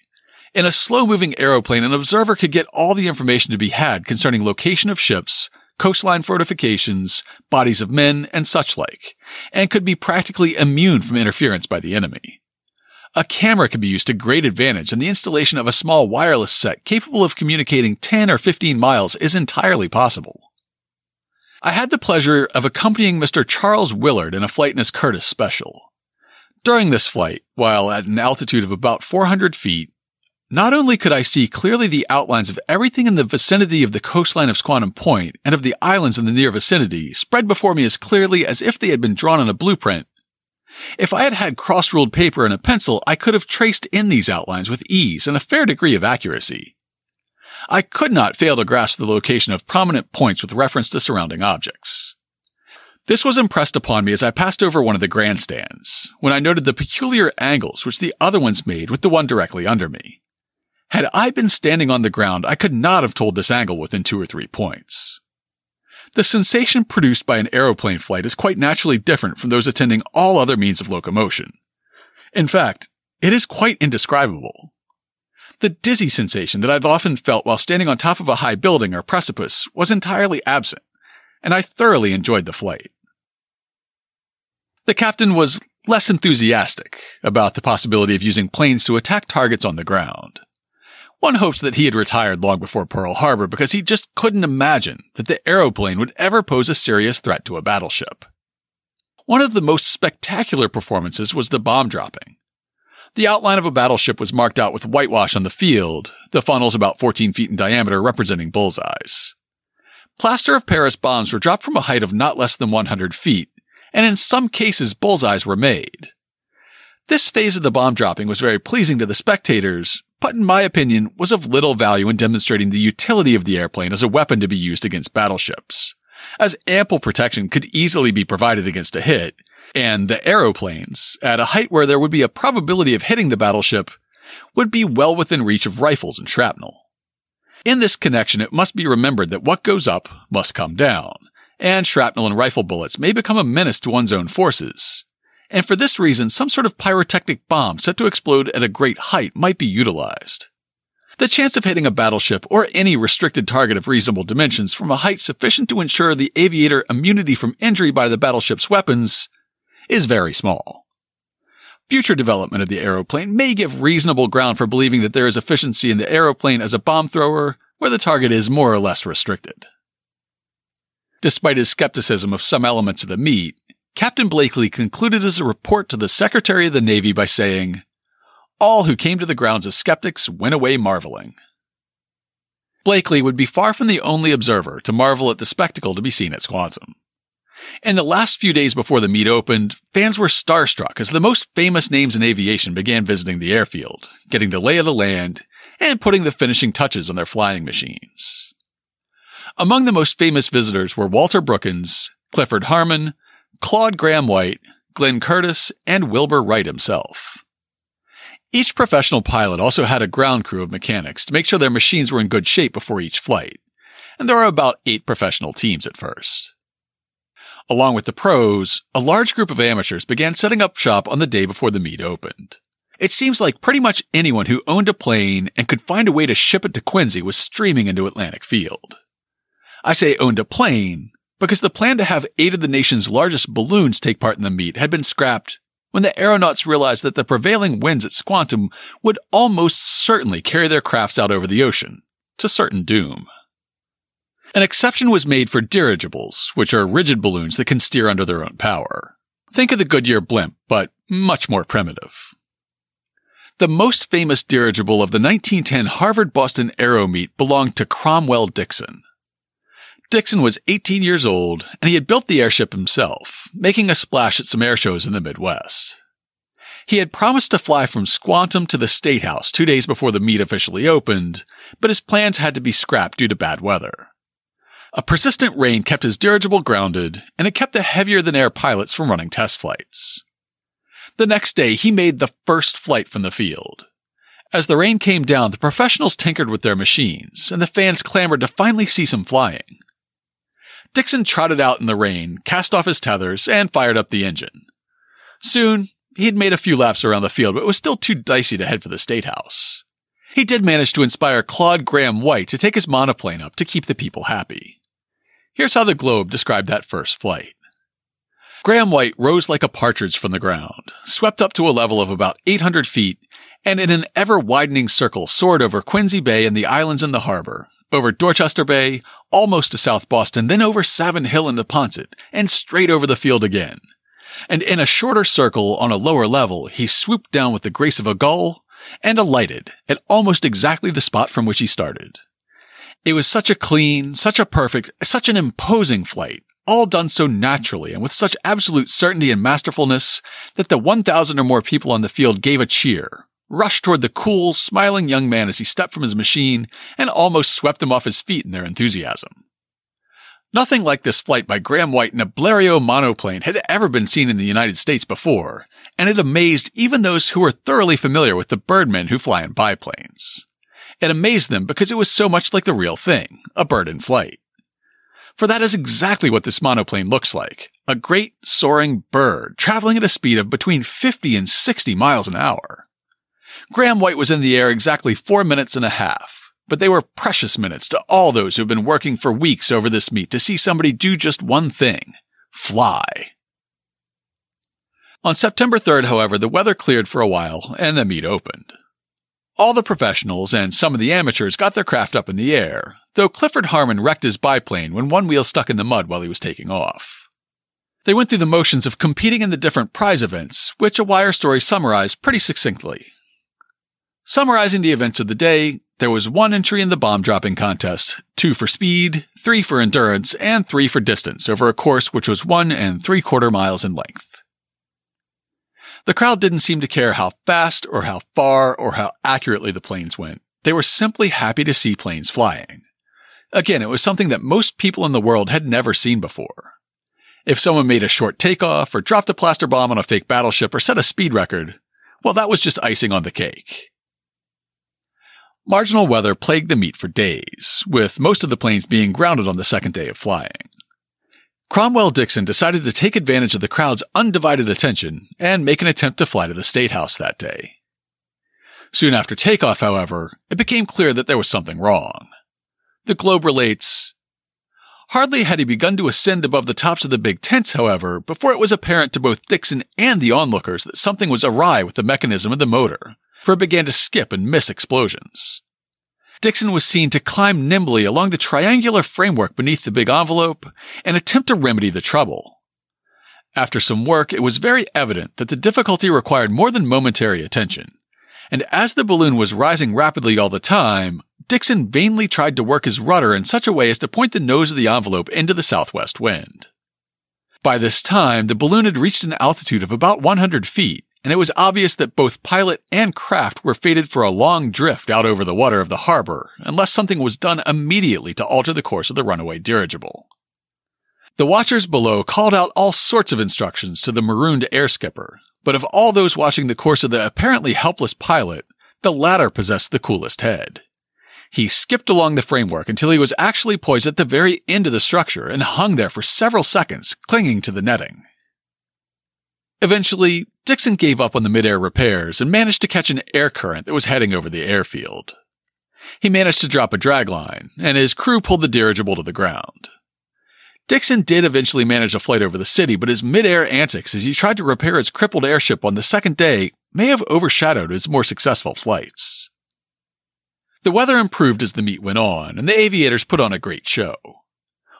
In a slow moving aeroplane, an observer could get all the information to be had concerning location of ships, coastline fortifications, bodies of men, and such like, and could be practically immune from interference by the enemy. A camera can be used to great advantage, and the installation of a small wireless set capable of communicating 10 or 15 miles is entirely possible. I had the pleasure of accompanying Mr. Charles Willard in a flight in his Curtiss Special. During this flight, while at an altitude of about 400 feet, not only could I see clearly the outlines of everything in the vicinity of the coastline of Squantum Point and of the islands in the near vicinity spread before me as clearly as if they had been drawn on a blueprint. If I had had cross-ruled paper and a pencil, I could have traced in these outlines with ease and a fair degree of accuracy. I could not fail to grasp the location of prominent points with reference to surrounding objects. This was impressed upon me as I passed over one of the grandstands, when I noted the peculiar angles which the other ones made with the one directly under me. Had I been standing on the ground, I could not have told this angle within two or three points. The sensation produced by an aeroplane flight is quite naturally different from those attending all other means of locomotion. In fact, it is quite indescribable. The dizzy sensation that I've often felt while standing on top of a high building or precipice was entirely absent, and I thoroughly enjoyed the flight. The captain was less enthusiastic about the possibility of using planes to attack targets on the ground. One hopes that he had retired long before Pearl Harbor because he just couldn't imagine that the aeroplane would ever pose a serious threat to a battleship. One of the most spectacular performances was the bomb dropping. The outline of a battleship was marked out with whitewash on the field, the funnels about 14 feet in diameter representing bullseyes. Plaster of Paris bombs were dropped from a height of not less than 100 feet, and in some cases bullseyes were made. This phase of the bomb dropping was very pleasing to the spectators, but in my opinion was of little value in demonstrating the utility of the airplane as a weapon to be used against battleships, as ample protection could easily be provided against a hit, and the aeroplanes, at a height where there would be a probability of hitting the battleship, would be well within reach of rifles and shrapnel. In this connection, it must be remembered that what goes up must come down, and shrapnel and rifle bullets may become a menace to one's own forces, and for this reason, some sort of pyrotechnic bomb set to explode at a great height might be utilized. The chance of hitting a battleship or any restricted target of reasonable dimensions from a height sufficient to ensure the aviator immunity from injury by the battleship's weapons is very small. Future development of the aeroplane may give reasonable ground for believing that there is efficiency in the aeroplane as a bomb thrower where the target is more or less restricted. Despite his skepticism of some elements of the meet, Captain Blakely concluded his report to the Secretary of the Navy by saying, All who came to the grounds as skeptics went away marveling. Blakely would be far from the only observer to marvel at the spectacle to be seen at Squantum. In the last few days before the meet opened, fans were starstruck as the most famous names in aviation began visiting the airfield, getting the lay of the land, and putting the finishing touches on their flying machines. Among the most famous visitors were Walter Brookins, Clifford Harmon, Claude Grahame-White, Glenn Curtiss, and Wilbur Wright himself. Each professional pilot also had a ground crew of mechanics to make sure their machines were in good shape before each flight, and there were about eight professional teams at first. Along with the pros, a large group of amateurs began setting up shop on the day before the meet opened. It seems like pretty much anyone who owned a plane and could find a way to ship it to Quincy was streaming into Atlantic Field. I say owned a plane because the plan to have eight of the nation's largest balloons take part in the meet had been scrapped when the aeronauts realized that the prevailing winds at Squantum would almost certainly carry their crafts out over the ocean, to certain doom. An exception was made for dirigibles, which are rigid balloons that can steer under their own power. Think of the Goodyear blimp, but much more primitive. The most famous dirigible of the 1910 Harvard Boston Aero Meet belonged to Cromwell Dixon. Dixon was 18 years old, and he had built the airship himself, making a splash at some air shows in the Midwest. He had promised to fly from Squantum to the State House two days before the meet officially opened, but his plans had to be scrapped due to bad weather. A persistent rain kept his dirigible grounded, and it kept the heavier than air pilots from running test flights. The next day, he made the first flight from the field. As the rain came down, the professionals tinkered with their machines, and the fans clamored to finally see some flying. Dixon trotted out in the rain, cast off his tethers, and fired up the engine. Soon, he had made a few laps around the field, but it was still too dicey to head for the State House. He did manage to inspire Claude Grahame-White to take his monoplane up to keep the people happy. Here's how the Globe described that first flight. Grahame-White rose like a partridge from the ground, swept up to a level of about 800 feet, and in an ever widening circle soared over Quincy Bay and the islands in the harbor, over Dorchester Bay, almost to South Boston, then over Savin Hill into Ponset, and straight over the field again. And in a shorter circle on a lower level, he swooped down with the grace of a gull and alighted at almost exactly the spot from which he started. It was such a clean, such a perfect, such an imposing flight all done so naturally and with such absolute certainty and masterfulness that the 1,000 or more people on the field gave a cheer, rushed toward the cool, smiling young man as he stepped from his machine, and almost swept him off his feet in their enthusiasm. Nothing like this flight by Grahame-White in a Blériot monoplane had ever been seen in the United States before, and it amazed even those who were thoroughly familiar with the birdmen who fly in biplanes. It amazed them because it was so much like the real thing, a bird in flight for that is exactly what this monoplane looks like. A great soaring bird traveling at a speed of between 50 and 60 miles an hour. Grahame-White was in the air exactly four minutes and a half, but they were precious minutes to all those who have been working for weeks over this meet to see somebody do just one thing fly. On September 3rd, however, the weather cleared for a while and the meet opened. All the professionals and some of the amateurs got their craft up in the air, though Clifford Harmon wrecked his biplane when one wheel stuck in the mud while he was taking off. They went through the motions of competing in the different prize events, which a wire story summarized pretty succinctly. Summarizing the events of the day, there was one entry in the bomb dropping contest, two for speed, three for endurance, and three for distance over a course which was one and three quarter miles in length. The crowd didn't seem to care how fast or how far or how accurately the planes went. They were simply happy to see planes flying. Again, it was something that most people in the world had never seen before. If someone made a short takeoff or dropped a plaster bomb on a fake battleship or set a speed record, well, that was just icing on the cake. Marginal weather plagued the meet for days, with most of the planes being grounded on the second day of flying. Cromwell Dixon decided to take advantage of the crowd's undivided attention and make an attempt to fly to the State House that day. Soon after takeoff, however, it became clear that there was something wrong. The Globe relates, Hardly had he begun to ascend above the tops of the big tents, however, before it was apparent to both Dixon and the onlookers that something was awry with the mechanism of the motor, for it began to skip and miss explosions. Dixon was seen to climb nimbly along the triangular framework beneath the big envelope and attempt to remedy the trouble. After some work, it was very evident that the difficulty required more than momentary attention. And as the balloon was rising rapidly all the time, Dixon vainly tried to work his rudder in such a way as to point the nose of the envelope into the southwest wind. By this time, the balloon had reached an altitude of about 100 feet, and it was obvious that both pilot and craft were fated for a long drift out over the water of the harbor, unless something was done immediately to alter the course of the runaway dirigible. The watchers below called out all sorts of instructions to the marooned air skipper, but of all those watching the course of the apparently helpless pilot, the latter possessed the coolest head. He skipped along the framework until he was actually poised at the very end of the structure and hung there for several seconds, clinging to the netting. Eventually, Dixon gave up on the midair repairs and managed to catch an air current that was heading over the airfield. He managed to drop a dragline, and his crew pulled the dirigible to the ground. Dixon did eventually manage a flight over the city, but his midair antics as he tried to repair his crippled airship on the second day may have overshadowed his more successful flights. The weather improved as the meet went on, and the aviators put on a great show.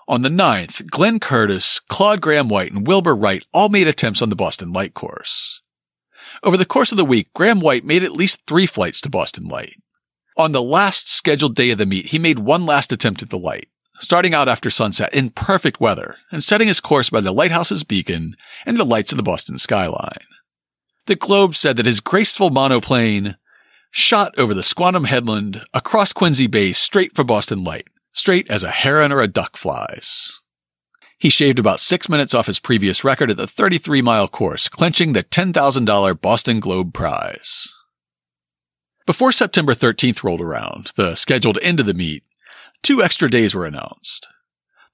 On the 9th, Glenn Curtiss, Claude Grahame-White, and Wilbur Wright all made attempts on the Boston Light course. Over the course of the week, Grahame-White made at least three flights to Boston Light. On the last scheduled day of the meet, he made one last attempt at the light, starting out after sunset in perfect weather and setting his course by the lighthouse's beacon and the lights of the Boston skyline. The Globe said that his graceful monoplane shot over the Squantum Headland, across Quincy Bay, straight for Boston Light, straight as a heron or a duck flies. He shaved about six minutes off his previous record at the 33 mile course, clinching the $10,000 Boston Globe prize. Before September 13th rolled around, the scheduled end of the meet, two extra days were announced.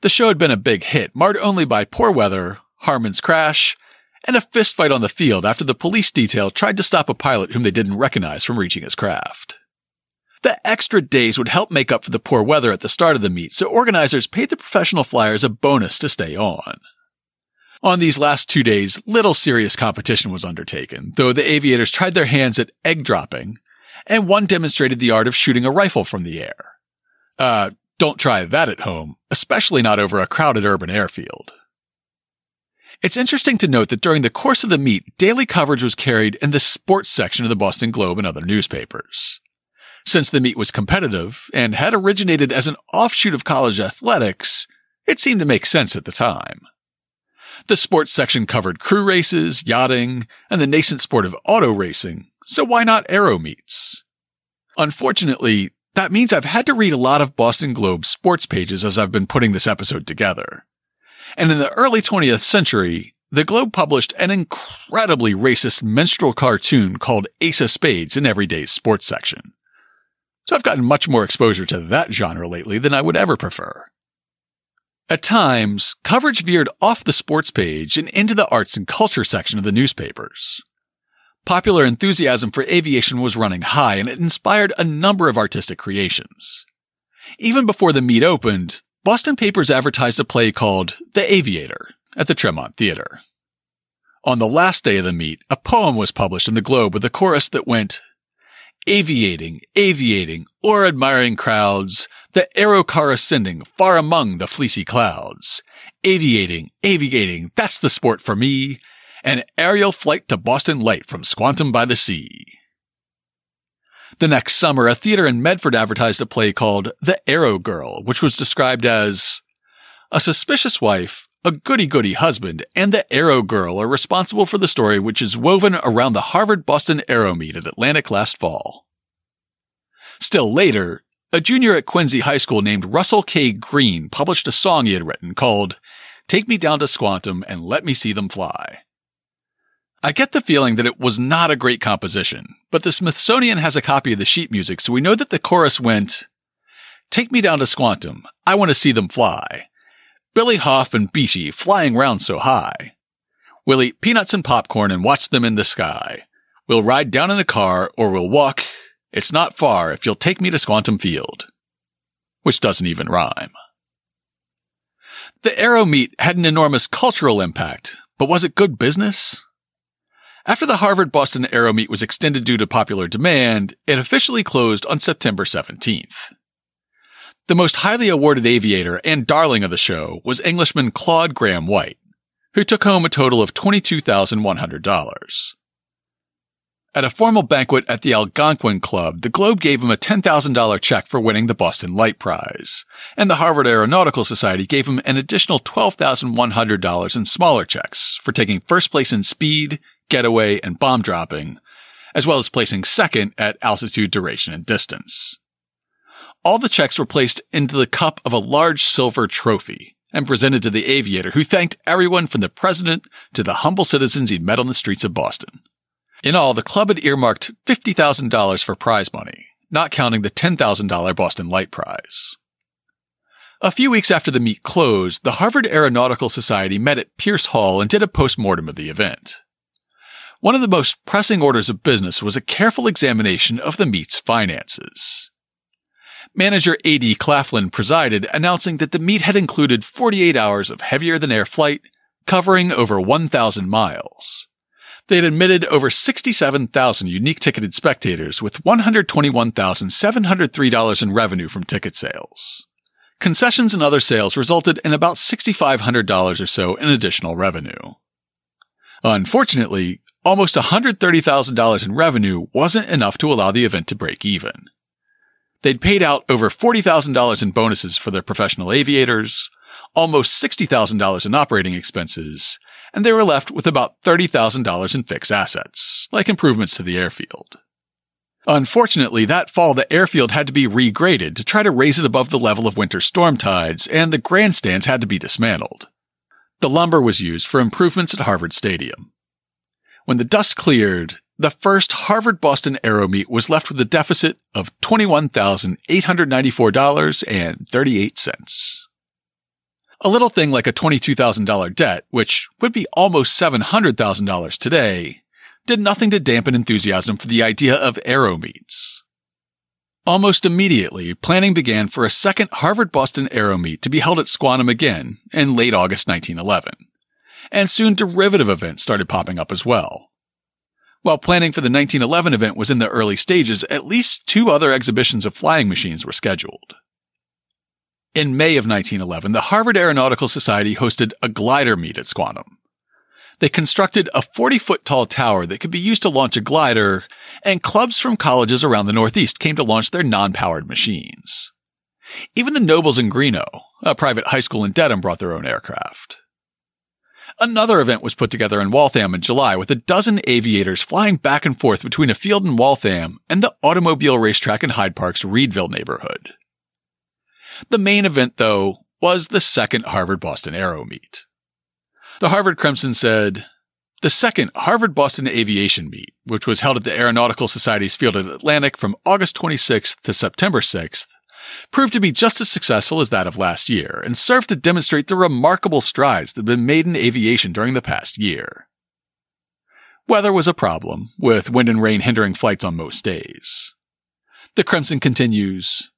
The show had been a big hit, marred only by poor weather, Harmon's crash, and a fistfight on the field after the police detail tried to stop a pilot whom they didn't recognize from reaching his craft. The extra days would help make up for the poor weather at the start of the meet, so organizers paid the professional flyers a bonus to stay on. On these last two days, little serious competition was undertaken, though the aviators tried their hands at egg dropping, and one demonstrated the art of shooting a rifle from the air. Uh, don't try that at home, especially not over a crowded urban airfield. It's interesting to note that during the course of the meet, daily coverage was carried in the sports section of the Boston Globe and other newspapers. Since the meet was competitive and had originated as an offshoot of college athletics, it seemed to make sense at the time. The sports section covered crew races, yachting, and the nascent sport of auto racing, so why not aero meets? Unfortunately, that means I've had to read a lot of Boston Globe sports pages as I've been putting this episode together. And in the early 20th century, the Globe published an incredibly racist minstrel cartoon called Ace of Spades in Everyday's sports section. So I've gotten much more exposure to that genre lately than I would ever prefer. At times, coverage veered off the sports page and into the arts and culture section of the newspapers. Popular enthusiasm for aviation was running high and it inspired a number of artistic creations. Even before the meet opened, Boston papers advertised a play called The Aviator at the Tremont Theater. On the last day of the meet, a poem was published in the Globe with a chorus that went, Aviating, aviating, or admiring crowds, the aero car ascending far among the fleecy clouds. Aviating, aviating, that's the sport for me. An aerial flight to Boston Light from Squantum by the Sea. The next summer, a theater in Medford advertised a play called The Aero Girl, which was described as a suspicious wife, a goody-goody husband, and the Aero Girl are responsible for the story which is woven around the Harvard-Boston Aero Meet at Atlantic last fall. Still later, a junior at Quincy High School named Russell K. Green published a song he had written called Take Me Down to Squantum and Let Me See Them Fly. I get the feeling that it was not a great composition, but the Smithsonian has a copy of the sheet music, so we know that the chorus went, Take me down to Squantum. I want to see them fly. Billy Hoff and Beachey flying round so high. We'll eat peanuts and popcorn and watch them in the sky. We'll ride down in a car or we'll walk. It's not far if you'll take me to Squantum Field. Which doesn't even rhyme. The Aero Meet had an enormous cultural impact, but was it good business? After the Harvard Boston Aero Meet was extended due to popular demand, it officially closed on September 17th. The most highly awarded aviator and darling of the show was Englishman Claude Grahame-White, who took home a total of $22,100. At a formal banquet at the Algonquin Club, the Globe gave him a $10,000 check for winning the Boston Light Prize, and the Harvard Aeronautical Society gave him an additional $12,100 in smaller checks for taking first place in speed, getaway, and bomb dropping, as well as placing second at altitude, duration, and distance. All the checks were placed into the cup of a large silver trophy and presented to the aviator who thanked everyone from the president to the humble citizens he'd met on the streets of Boston. In all, the club had earmarked $50,000 for prize money, not counting the $10,000 Boston Light Prize. A few weeks after the meet closed, the Harvard Aeronautical Society met at Pierce Hall and did a postmortem of the event. One of the most pressing orders of business was a careful examination of the meet's finances. Manager A.D. Claflin presided, announcing that the meet had included 48 hours of heavier than air flight, covering over 1,000 miles. They had admitted over 67,000 unique ticketed spectators with $121,703 in revenue from ticket sales. Concessions and other sales resulted in about $6,500 or so in additional revenue. Unfortunately, almost $130,000 in revenue wasn't enough to allow the event to break even. They'd paid out over $40,000 in bonuses for their professional aviators, almost $60,000 in operating expenses, and they were left with about $30,000 in fixed assets, like improvements to the airfield. Unfortunately, that fall the airfield had to be regraded to try to raise it above the level of winter storm tides, and the grandstands had to be dismantled. The lumber was used for improvements at Harvard Stadium. When the dust cleared, the first Harvard Boston Aero Meet was left with a deficit of $21,894.38. A little thing like a $22,000 debt, which would be almost $700,000 today, did nothing to dampen enthusiasm for the idea of aero meets. Almost immediately, planning began for a second Harvard Boston Aero Meet to be held at Squantum again in late August 1911 and soon derivative events started popping up as well. While planning for the 1911 event was in the early stages, at least two other exhibitions of flying machines were scheduled. In May of 1911, the Harvard Aeronautical Society hosted a glider meet at Squantum. They constructed a 40 foot tall tower that could be used to launch a glider, and clubs from colleges around the Northeast came to launch their non powered machines. Even the Nobles and Greenough, a private high school in Dedham, brought their own aircraft. Another event was put together in Waltham in July with a dozen aviators flying back and forth between a field in Waltham and the automobile racetrack in Hyde Park's Readville neighborhood. The main event, though, was the second Harvard Boston Aero Meet. The Harvard Crimson said, the second Harvard Boston Aviation Meet, which was held at the Aeronautical Society's field at Atlantic from August 26th to September 6th, proved to be just as successful as that of last year and served to demonstrate the remarkable strides that have been made in aviation during the past year. Weather was a problem, with wind and rain hindering flights on most days. The Crimson continues,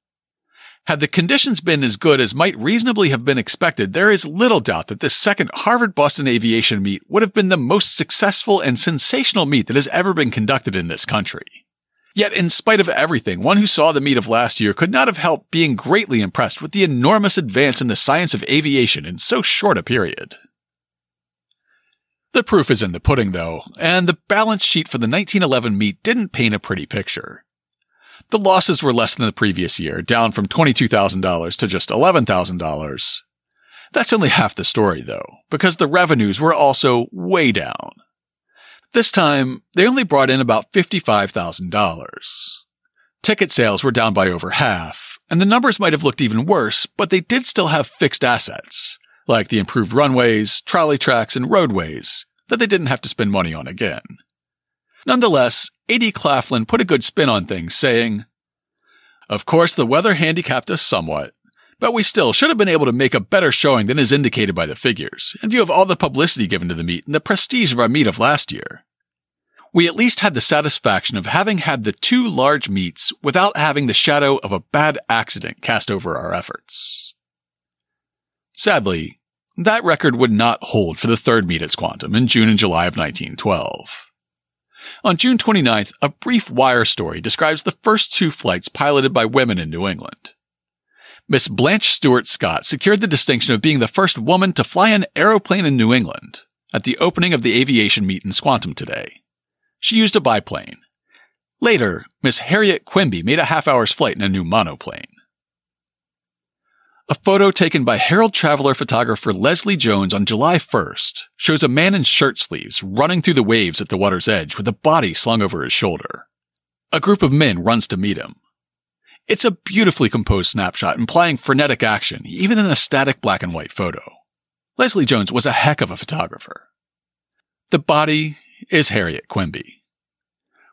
had the conditions been as good as might reasonably have been expected, there is little doubt that this second Harvard Boston aviation meet would have been the most successful and sensational meet that has ever been conducted in this country. Yet, in spite of everything, one who saw the meet of last year could not have helped being greatly impressed with the enormous advance in the science of aviation in so short a period. The proof is in the pudding, though, and the balance sheet for the 1911 meet didn't paint a pretty picture. The losses were less than the previous year, down from $22,000 to just $11,000. That's only half the story, though, because the revenues were also way down. This time, they only brought in about $55,000. Ticket sales were down by over half, and the numbers might have looked even worse, but they did still have fixed assets, like the improved runways, trolley tracks, and roadways, that they didn't have to spend money on again. Nonetheless, A.D. Claflin put a good spin on things, saying, Of course, the weather handicapped us somewhat, but we still should have been able to make a better showing than is indicated by the figures, in view of all the publicity given to the meet and the prestige of our meet of last year. We at least had the satisfaction of having had the two large meets without having the shadow of a bad accident cast over our efforts. Sadly, that record would not hold for the third meet at Squantum in June and July of 1912. On June 29th, a brief wire story describes the first two flights piloted by women in New England. Miss Blanche Stuart Scott secured the distinction of being the first woman to fly an aeroplane in New England at the opening of the aviation meet in Squantum today. She used a biplane. Later, Miss Harriet Quimby made a half hour's flight in a new monoplane. A photo taken by Herald Traveler photographer Leslie Jones on July 1st shows a man in shirt sleeves running through the waves at the water's edge with a body slung over his shoulder. A group of men runs to meet him. It's a beautifully composed snapshot implying frenetic action, even in a static black and white photo. Leslie Jones was a heck of a photographer. The body is Harriet Quimby.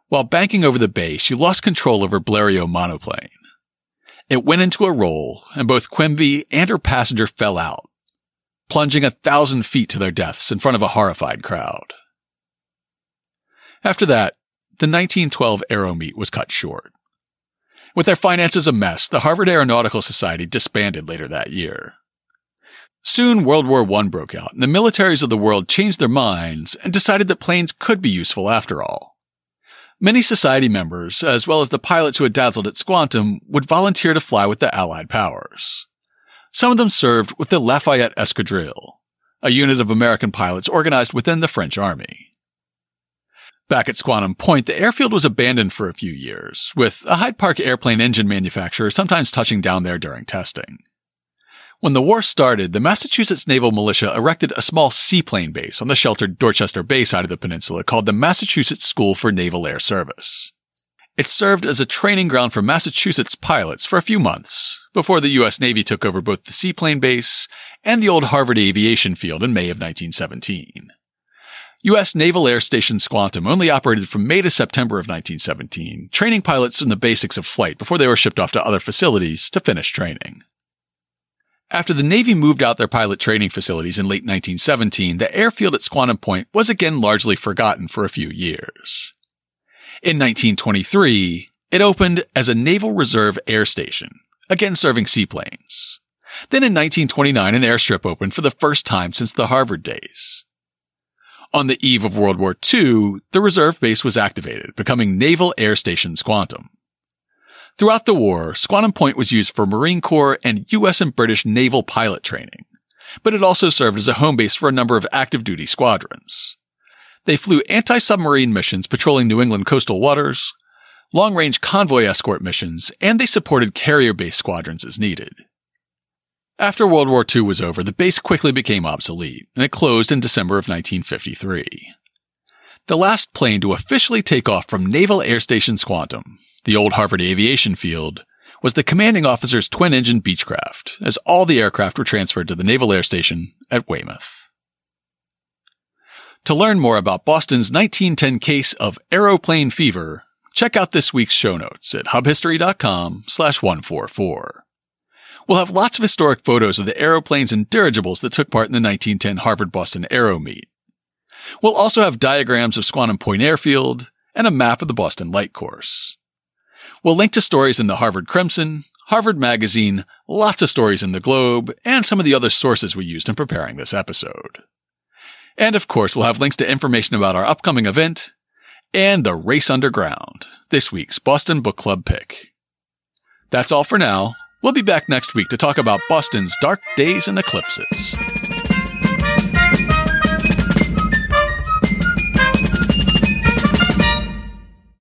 While banking over the bay, she lost control of her Blériot monoplane. It went into a roll, and both Quimby and her passenger fell out, plunging a thousand feet to their deaths in front of a horrified crowd. After that, the 1912 Aero Meet was cut short. With their finances a mess, the Harvard Aeronautical Society disbanded later that year. Soon World War I broke out, and the militaries of the world changed their minds and decided that planes could be useful after all. Many society members, as well as the pilots who had dazzled at Squantum, would volunteer to fly with the Allied powers. Some of them served with the Lafayette Escadrille, a unit of American pilots organized within the French army. Back at Squantum Point, the airfield was abandoned for a few years, with a Hyde Park airplane engine manufacturer sometimes touching down there during testing. When the war started, the Massachusetts Naval Militia erected a small seaplane base on the sheltered Dorchester Bay side of the peninsula called the Massachusetts School for Naval Air Service. It served as a training ground for Massachusetts pilots for a few months before the U.S. Navy took over both the seaplane base and the old Harvard Aviation Field in May of 1917. U.S. Naval Air Station Squantum only operated from May to September of 1917, training pilots in the basics of flight before they were shipped off to other facilities to finish training. After the Navy moved out their pilot training facilities in late 1917, the airfield at Squantum Point was again largely forgotten for a few years. In 1923, it opened as a Naval Reserve Air Station, again serving seaplanes. Then in 1929, an airstrip opened for the first time since the Harvard days. On the eve of World War II, the reserve base was activated, becoming Naval Air Station Squantum. Throughout the war, Squantum Point was used for Marine Corps and US and British naval pilot training, but it also served as a home base for a number of active duty squadrons. They flew anti-submarine missions patrolling New England coastal waters, long-range convoy escort missions, and they supported carrier-based squadrons as needed. After World War II was over, the base quickly became obsolete, and it closed in December of 1953. The last plane to officially take off from Naval Air Station Squantum, the old Harvard Aviation Field, was the commanding officer's twin-engine Beechcraft, as all the aircraft were transferred to the Naval Air Station at Weymouth. To learn more about Boston's 1910 case of aeroplane fever, check out this week's show notes at hubhistory.com slash 144. We'll have lots of historic photos of the aeroplanes and dirigibles that took part in the 1910 Harvard-Boston Aero Meet. We'll also have diagrams of Squantum Point Airfield and a map of the Boston Light Course. We'll link to stories in the Harvard Crimson, Harvard Magazine, lots of stories in the Globe, and some of the other sources we used in preparing this episode. And of course, we'll have links to information about our upcoming event and the Race Underground, this week's Boston Book Club pick. That's all for now. We'll be back next week to talk about Boston's dark days and eclipses.